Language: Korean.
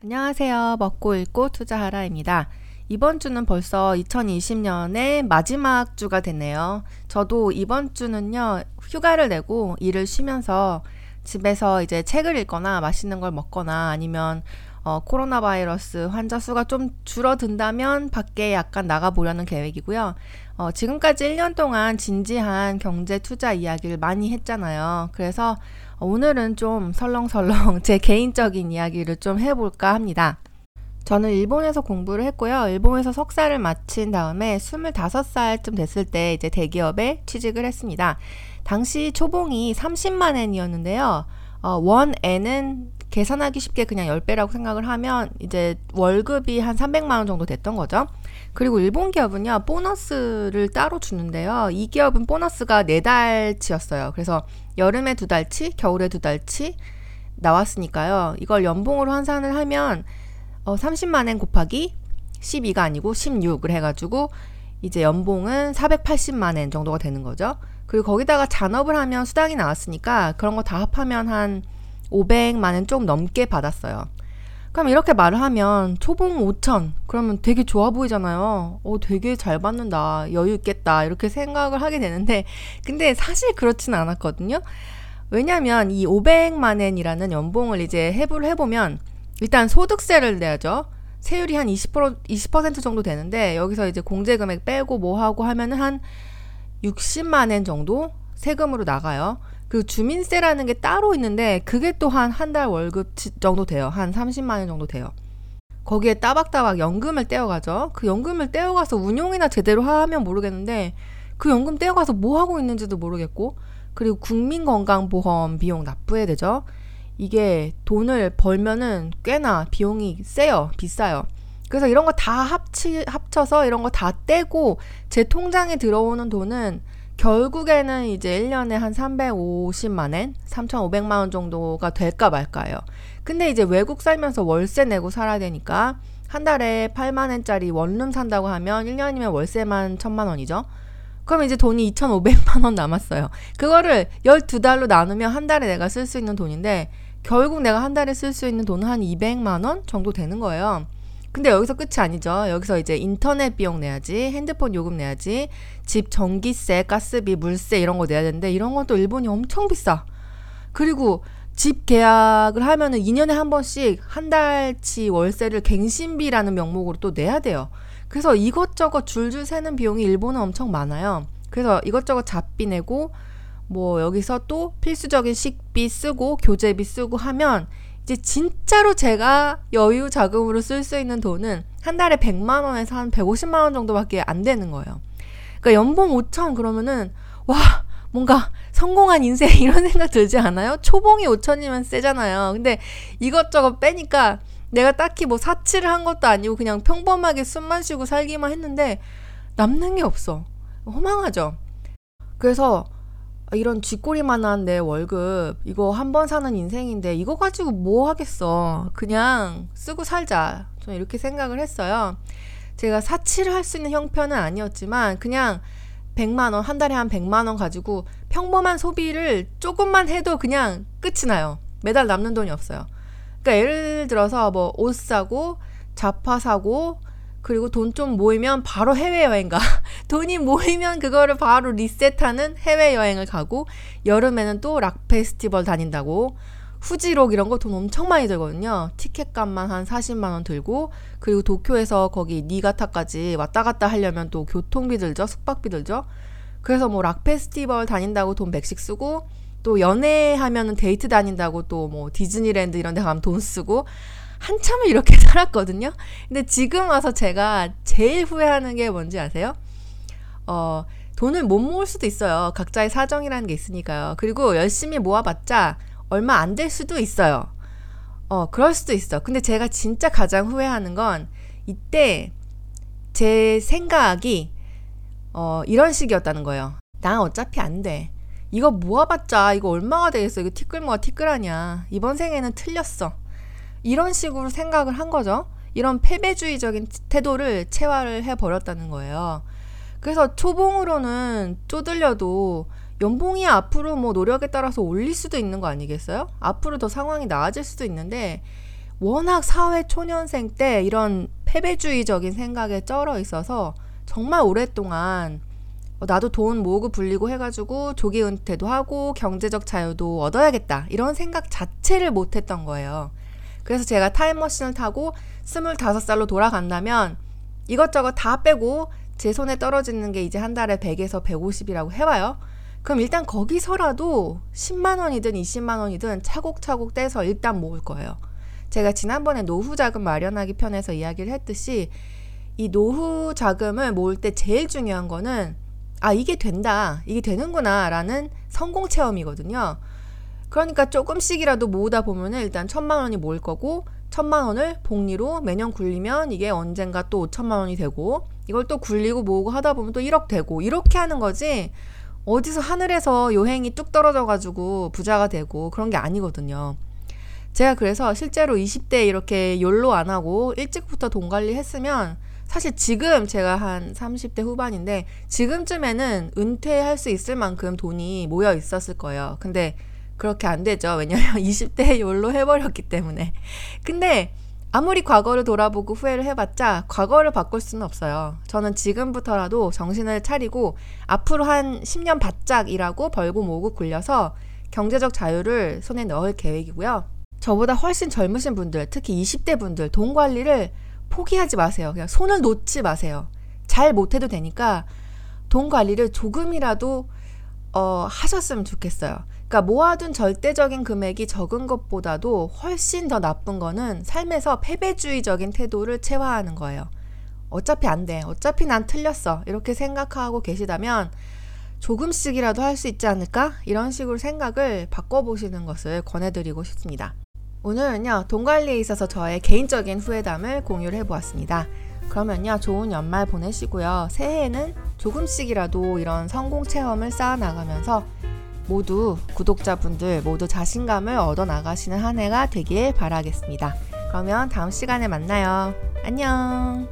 안녕하세요. 먹고 읽고 투자하라입니다. 이번 주는 벌써 2020년의 마지막 주가 됐네요. 저도 이번 주는요, 휴가를 내고 일을 쉬면서 집에서 이제 책을 읽거나 맛있는 걸 먹거나 아니면 어, 코로나 바이러스 환자 수가 좀 줄어든다면 밖에 약간 나가보려는 계획이고요. 어, 지금까지 1년 동안 진지한 경제 투자 이야기를 많이 했잖아요. 그래서 오늘은 좀 설렁설렁 제 개인적인 이야기를 좀 해볼까 합니다. 저는 일본에서 공부를 했고요. 일본에서 석사를 마친 다음에 25살쯤 됐을 때 이제 대기업에 취직을 했습니다. 당시 초봉이 30만 엔이었는데요. 어, 원 엔은 계산하기 쉽게 그냥 10배라고 생각을 하면 이제 월급이 한 300만 원 정도 됐던 거죠. 그리고 일본 기업은요, 보너스를 따로 주는데요. 이 기업은 보너스가 4달치였어요. 그래서 여름에 두 달치, 겨울에 두 달치 나왔으니까요. 이걸 연봉으로 환산을 하면 어, 30만 엔 곱하기 12가 아니고 16을 해가지고 이제 연봉은 480만 엔 정도가 되는 거죠. 그리고 거기다가 잔업을 하면 수당이 나왔으니까 그런 거 다 합하면 한 500만 원좀 넘게 받았어요. 그럼 이렇게 말을 하면 초봉 5천 그러면 되게 좋아 보이잖아요. 어 되게 잘 받는다. 여유 있겠다. 이렇게 생각을 하게 되는데 근데 사실 그렇지는 않았거든요. 왜냐면 이 500만 원이라는 연봉을 이제 해부를 해보면 일단 소득세를 내야죠. 세율이 한 20% 20% 정도 되는데 여기서 이제 공제 금액 빼고 뭐 하고 하면은 한 60만 원 정도 세금으로 나가요. 그 주민세라는 게 따로 있는데 그게 또 한 한 달 월급 정도 돼요. 한 30만 원 정도 돼요. 거기에 따박따박 연금을 떼어가죠. 그 연금을 떼어가서 운용이나 제대로 하면 모르겠는데 그 연금 떼어가서 뭐 하고 있는지도 모르겠고 그리고 국민건강보험 비용 납부해야 되죠. 이게 돈을 벌면은 꽤나 비용이 세요. 비싸요. 그래서 이런 거 다 합치, 합쳐서 이런 거 다 떼고 제 통장에 들어오는 돈은 결국에는 이제 1년에 한 350만 엔, 3,500만 원 정도가 될까 말까요. 근데 이제 외국 살면서 월세 내고 살아야 되니까 한 달에 8만 엔짜리 원룸 산다고 하면 1년이면 월세만 1,000만 원이죠. 그럼 이제 돈이 2,500만 원 남았어요. 그거를 12달로 나누면 한 달에 내가 쓸 수 있는 돈인데 결국 내가 한 달에 쓸 수 있는 돈은 한 200만 원 정도 되는 거예요. 근데 여기서 끝이 아니죠. 여기서 이제 인터넷 비용 내야지, 핸드폰 요금 내야지, 집 전기세, 가스비, 물세 이런 거 내야 되는데 이런 건 또 일본이 엄청 비싸. 그리고 집 계약을 하면은 2년에 한 번씩 한 달치 월세를 갱신비라는 명목으로 또 내야 돼요. 그래서 이것저것 줄줄 새는 비용이 일본은 엄청 많아요. 그래서 이것저것 잡비 내고 뭐 여기서 또 필수적인 식비 쓰고 교재비 쓰고 하면 이제 진짜로 제가 여유 자금으로 쓸 수 있는 돈은 한 달에 100만 원에서 한 150만 원 정도밖에 안 되는 거예요. 그러니까 연봉 5천 그러면은 와 뭔가 성공한 인생 이런 생각 들지 않아요? 초봉이 5천이면 세잖아요. 근데 이것저것 빼니까 내가 딱히 뭐 사치를 한 것도 아니고 그냥 평범하게 숨만 쉬고 살기만 했는데 남는 게 없어. 허망하죠. 그래서 이런 쥐꼬리만한 내 월급 이거 한 번 사는 인생인데 이거 가지고 뭐 하겠어 그냥 쓰고 살자 좀 이렇게 생각을 했어요 제가 사치를 할 수 있는 형편은 아니었지만 그냥 100만 원, 한 달에 한 100만 원 가지고 평범한 소비를 조금만 해도 그냥 끝이 나요. 매달 남는 돈이 없어요. 그러니까 예를 들어서 뭐 옷 사고, 자파 사고, 그리고 돈 좀 모이면 바로 해외여행 가. 돈이 모이면 그거를 바로 리셋하는 해외여행을 가고, 여름에는 또 락 페스티벌 다닌다고. 후지록 이런 거 돈 엄청 많이 들거든요. 티켓 값만 한 40만 원 들고, 그리고 도쿄에서 거기 니가타까지 왔다 갔다 하려면 또 교통비 들죠? 숙박비 들죠? 그래서 뭐 락 페스티벌 다닌다고 돈 100씩 쓰고, 또 연애하면은 데이트 다닌다고 또 뭐 디즈니랜드 이런 데 가면 돈 쓰고, 한참을 이렇게 살았거든요. 근데 지금 와서 제가 제일 후회하는 게 뭔지 아세요? 어, 돈을 못 모을 수도 있어요. 각자의 사정이라는 게 있으니까요. 그리고 열심히 모아봤자 얼마 안 될 수도 있어요. 어, 그럴 수도 있어. 근데 제가 진짜 가장 후회하는 건 이때 제 생각이 어, 이런 식이었다는 거예요. 난 어차피 안 돼. 이거 모아봤자 이거 얼마가 되겠어. 이거 티끌 모아 티끌하냐. 이번 생에는 틀렸어. 이런 식으로 생각을 한 거죠. 이런 패배주의적인 태도를 체화를 해버렸다는 거예요. 그래서 초봉으로는 쪼들려도 연봉이 앞으로 뭐 노력에 따라서 올릴 수도 있는 거 아니겠어요? 앞으로 더 상황이 나아질 수도 있는데 워낙 사회 초년생 때 이런 패배주의적인 생각에 쩔어 있어서 정말 오랫동안 어, 나도 돈 모으고 불리고 해가지고 조기 은퇴도 하고 경제적 자유도 얻어야겠다 이런 생각 자체를 못했던 거예요. 그래서 제가 타임머신을 타고 25살로 돌아간다면 이것저것 다 빼고 제 손에 떨어지는 게 이제 한 달에 100에서 150이라고 해봐요. 그럼 일단 거기서라도 10만 원이든 20만 원이든 차곡차곡 떼서 일단 모을 거예요. 제가 지난번에 노후 자금 마련하기 편에서 이야기를 했듯이 이 노후 자금을 모을 때 제일 중요한 거는 아, 이게 된다. 이게 되는구나. 라는 성공 체험이거든요. 그러니까 조금씩이라도 모으다 보면은 일단 천만 원이 모을 거고, 천만 원을 복리로 매년 굴리면 이게 언젠가 또 오천만 원이 되고, 이걸 또 굴리고 모으고 하다 보면 또 1억 되고, 이렇게 하는 거지, 어디서 하늘에서 요행이 뚝 떨어져 가지고 부자가 되고 그런 게 아니거든요. 제가 그래서 실제로 20대 이렇게 연로 안 하고 일찍부터 돈 관리 했으면 사실 지금 제가 한 30대 후반인데 지금쯤에는 은퇴할 수 있을 만큼 돈이 모여 있었을 거예요. 근데 그렇게 안 되죠. 왜냐면 20대에 욜로 해버렸기 때문에. 근데 아무리 과거를 돌아보고 후회를 해봤자 과거를 바꿀 수는 없어요. 저는 지금부터라도 정신을 차리고 앞으로 한 10년 바짝 일하고 벌고 모으고 굴려서 경제적 자유를 손에 넣을 계획이고요. 저보다 훨씬 젊으신 분들, 특히 20대 분들 돈 관리를 포기하지 마세요. 그냥 손을 놓지 마세요. 잘 못해도 되니까 돈 관리를 조금이라도 어, 하셨으면 좋겠어요. 그러니까 모아둔 절대적인 금액이 적은 것보다도 훨씬 더 나쁜 거는 삶에서 패배주의적인 태도를 체화하는 거예요. 어차피 안 돼. 어차피 난 틀렸어. 이렇게 생각하고 계시다면 조금씩이라도 할 수 있지 않을까? 이런 식으로 생각을 바꿔보시는 것을 권해드리고 싶습니다. 오늘은요, 돈 관리에 있어서 저의 개인적인 후회담을 공유를 해보았습니다. 그러면요, 좋은 연말 보내시고요. 새해에는 조금씩이라도 이런 성공 체험을 쌓아 나가면서 모두 구독자분들 모두 자신감을 얻어 나가시는 한 해가 되길 바라겠습니다. 그러면 다음 시간에 만나요. 안녕!